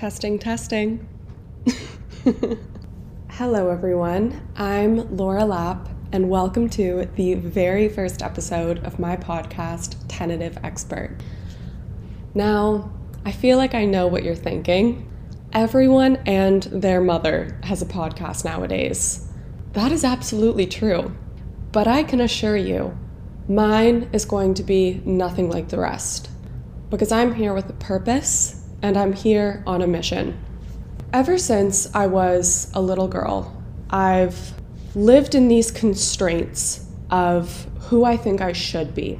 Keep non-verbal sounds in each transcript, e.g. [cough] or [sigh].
Testing, testing. [laughs] Hello, everyone. I'm Laura Lap, and welcome to the very first episode of my podcast, Tentative Expert. Now, I feel like I know what you're thinking. Everyone and their mother has a podcast nowadays. That is absolutely true. But I can assure you, mine is going to be nothing like the rest. Because I'm here with a purpose and I'm here on a mission. Ever since I was a little girl, I've lived in these constraints of who I think I should be.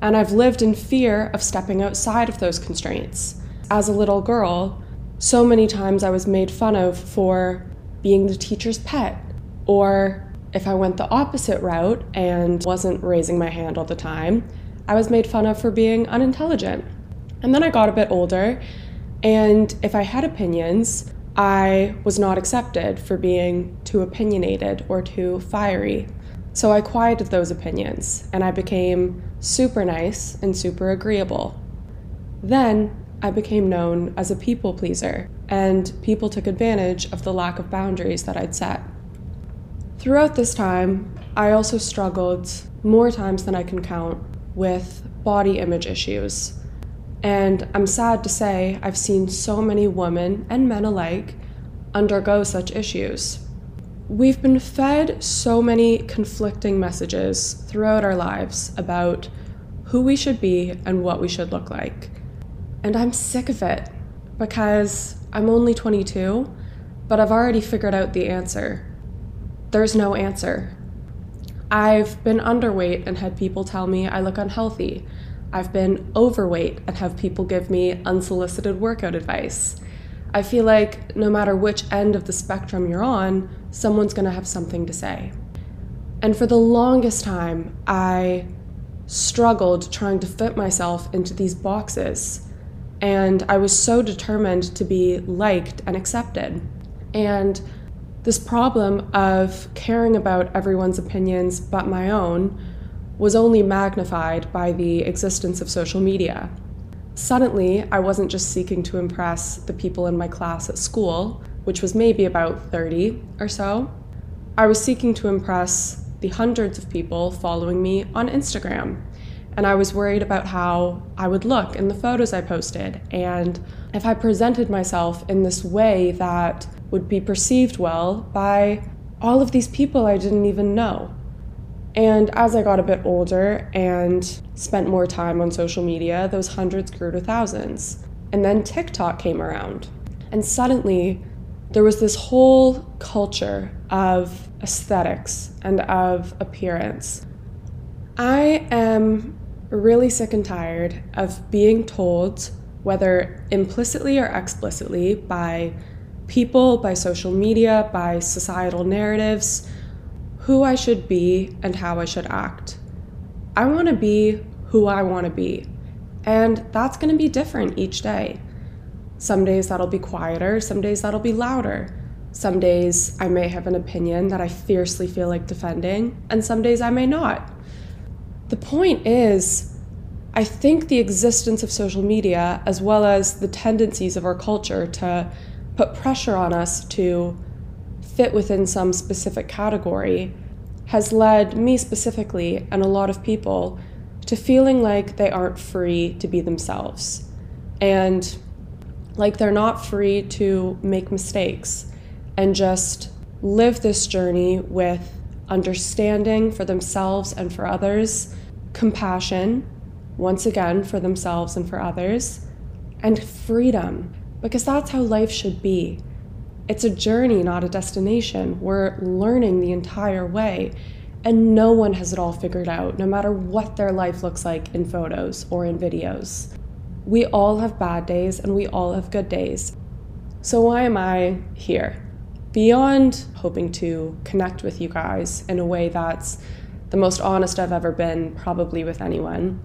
And I've lived in fear of stepping outside of those constraints. As a little girl, so many times I was made fun of for being the teacher's pet, or if I went the opposite route and wasn't raising my hand all the time, I was made fun of for being unintelligent. And then I got a bit older, and if I had opinions, I was not accepted for being too opinionated or too fiery. So I quieted those opinions and I became super nice and super agreeable. Then I became known as a people pleaser, and people took advantage of the lack of boundaries that I'd set. Throughout this time, I also struggled more times than I can count with body image issues. And I'm sad to say, I've seen so many women and men alike undergo such issues. We've been fed so many conflicting messages throughout our lives about who we should be and what we should look like. And I'm sick of it because I'm only 22, but I've already figured out the answer. There's no answer. I've been underweight and had people tell me I look unhealthy. I've been overweight and have people give me unsolicited workout advice. I feel like no matter which end of the spectrum you're on, someone's gonna have something to say. And for the longest time, I struggled trying to fit myself into these boxes. And I was so determined to be liked and accepted. And this problem of caring about everyone's opinions but my own was only magnified by the existence of social media. Suddenly, I wasn't just seeking to impress the people in my class at school, which was maybe about 30 or so. I was seeking to impress the hundreds of people following me on Instagram. And I was worried about how I would look in the photos I posted, and if I presented myself in this way that would be perceived well by all of these people I didn't even know. And as I got a bit older and spent more time on social media, those hundreds grew to thousands. And then TikTok came around. And suddenly, there was this whole culture of aesthetics and of appearance. I am really sick and tired of being told, whether implicitly or explicitly, by people, by social media, by societal narratives, who I should be and how I should act. I want to be who I want to be, and that's going to be different each day. Some days that'll be quieter, some days that'll be louder. Some days I may have an opinion that I fiercely feel like defending, and some days I may not. The point is, I think the existence of social media, as well as the tendencies of our culture to put pressure on us to fit within some specific category has led me specifically and a lot of people to feeling like they aren't free to be themselves and like they're not free to make mistakes and just live this journey with understanding for themselves and for others, compassion, once again, for themselves and for others, and freedom, because that's how life should be. It's a journey, not a destination. We're learning the entire way. And no one has it all figured out, no matter what their life looks like in photos or in videos. We all have bad days and we all have good days. So, why am I here? Beyond hoping to connect with you guys in a way that's the most honest I've ever been, probably with anyone,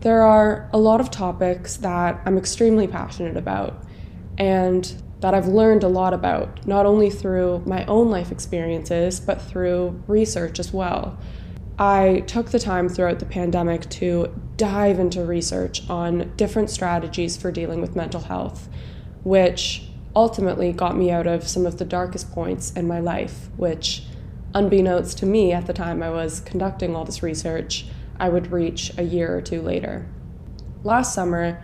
there are a lot of topics that I'm extremely passionate about. And that I've learned a lot about, not only through my own life experiences, but through research as well. I took the time throughout the pandemic to dive into research on different strategies for dealing with mental health. which ultimately got me out of some of the darkest points in my life, which, unbeknownst to me at the time I was conducting all this research, I would reach a year or two later. Last summer,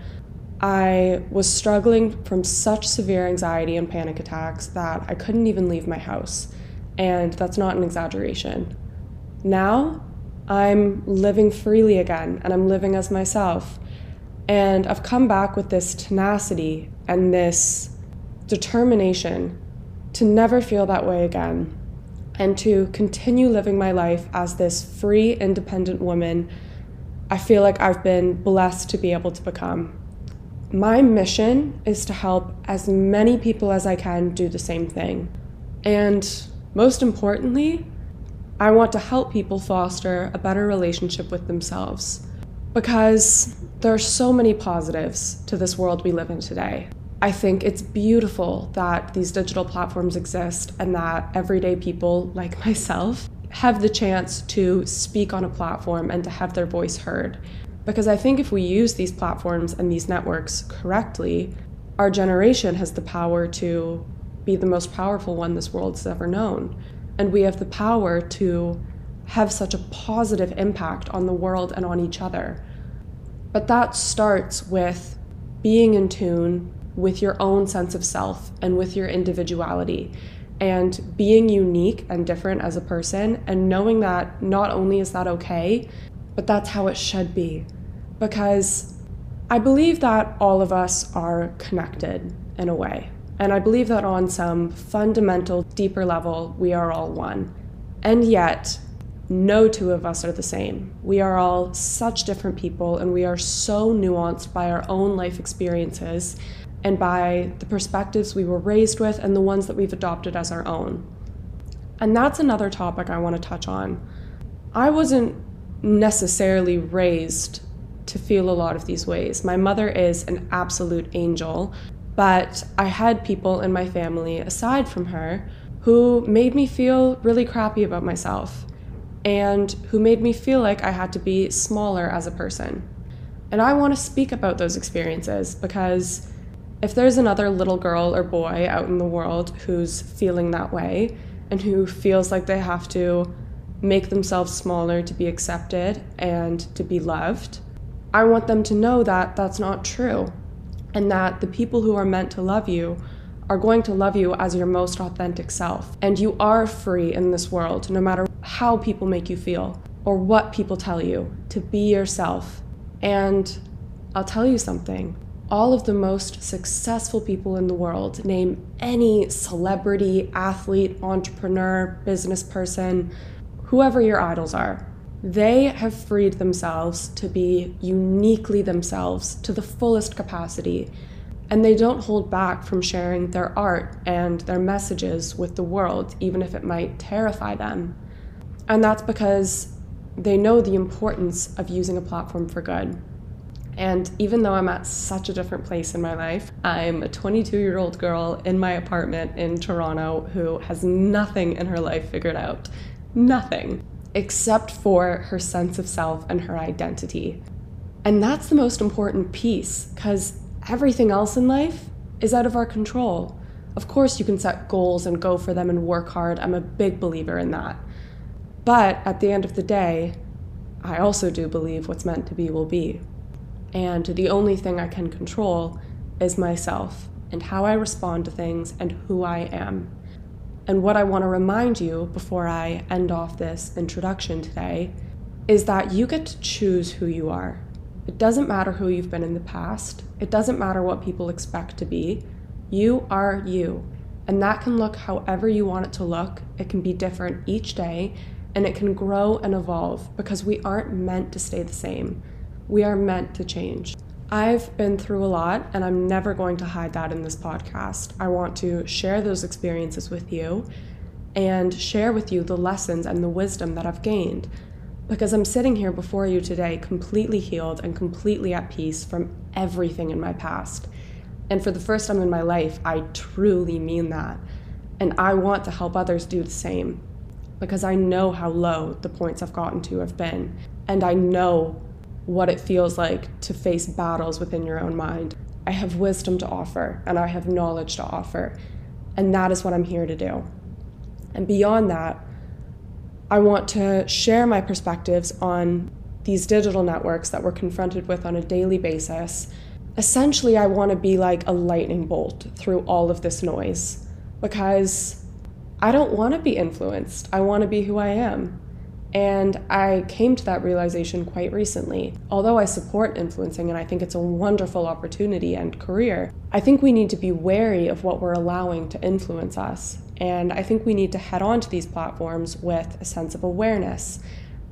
I was struggling from such severe anxiety and panic attacks that I couldn't even leave my house. And that's not an exaggeration. Now, I'm living freely again and I'm living as myself. And I've come back with this tenacity and this determination to never feel that way again and to continue living my life as this free, independent woman I feel like I've been blessed to be able to become. My mission is to help as many people as I can do the same thing. And most importantly, I want to help people foster a better relationship with themselves because there are so many positives to this world we live in today. I think it's beautiful that these digital platforms exist and that everyday people like [laughs] myself have the chance to speak on a platform and to have their voice heard. Because I think if we use these platforms and these networks correctly, our generation has the power to be the most powerful one this world's ever known. And we have the power to have such a positive impact on the world and on each other. But that starts with being in tune with your own sense of self and with your individuality and being unique and different as a person and knowing that not only is that okay, but that's how it should be. Because I believe that all of us are connected in a way. And I believe that on some fundamental, deeper level, we are all one. And yet, no two of us are the same. We are all such different people, and we are so nuanced by our own life experiences and by the perspectives we were raised with and the ones that we've adopted as our own. And that's another topic I want to touch on. I wasn't necessarily raised to feel a lot of these ways. My mother is an absolute angel, but I had people in my family aside from her who made me feel really crappy about myself and who made me feel like I had to be smaller as a person. And I want to speak about those experiences because if there's another little girl or boy out in the world who's feeling that way and who feels like they have to make themselves smaller to be accepted and to be loved, I want them to know that that's not true and that the people who are meant to love you are going to love you as your most authentic self. And you are free in this world, no matter how people make you feel or what people tell you, to be yourself. And I'll tell you something all of the most successful people in the world, name any celebrity, athlete, entrepreneur, business person, whoever your idols are, they have freed themselves to be uniquely themselves to the fullest capacity. And they don't hold back from sharing their art and their messages with the world, even if it might terrify them. And that's because they know the importance of using a platform for good. And even though I'm at such a different place in my life, I'm a 22 year old girl in my apartment in Toronto who has nothing in her life figured out. Nothing. Except for her sense of self and her identity. And that's the most important piece because everything else in life is out of our control. Of course, you can set goals and go for them and work hard. I'm a big believer in that. But at the end of the day, I also do believe what's meant to be will be. And the only thing I can control is myself and how I respond to things and who I am. And what I want to remind you before I end off this introduction today is that you get to choose who you are. It doesn't matter who you've been in the past, it doesn't matter what people expect to be. You are you. And that can look however you want it to look. It can be different each day and it can grow and evolve because we aren't meant to stay the same. We are meant to change. I've been through a lot, and I'm never going to hide that in this podcast. I want to share those experiences with you and share with you the lessons and the wisdom that I've gained. Because I'm sitting here before you today completely healed and completely at peace from everything in my past. And for the first time in my life, I truly mean that. And I want to help others do the same because I know how low the points I've gotten to have been. And I know what it feels like to face battles within your own mind. I have wisdom to offer and I have knowledge to offer. And that is what I'm here to do. And beyond that, I want to share my perspectives on these digital networks that we're confronted with on a daily basis. Essentially, I want to be like a lightning bolt through all of this noise because I don't want to be influenced. I want to be who I am. And I came to that realization quite recently. Although I support influencing and I think it's a wonderful opportunity and career, I think we need to be wary of what we're allowing to influence us. And I think we need to head on to these platforms with a sense of awareness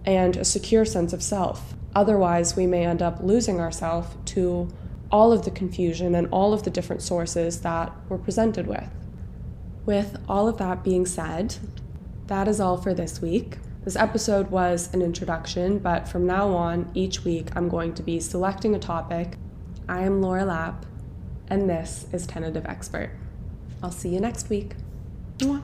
and a secure sense of self. Otherwise, we may end up losing ourselves to all of the confusion and all of the different sources that we're presented with. With all of that being said, that is all for this week. This episode was an introduction, but from now on, each week, I'm going to be selecting a topic. I am Laura Lap, and this is Tentative Expert. I'll see you next week. Mwah.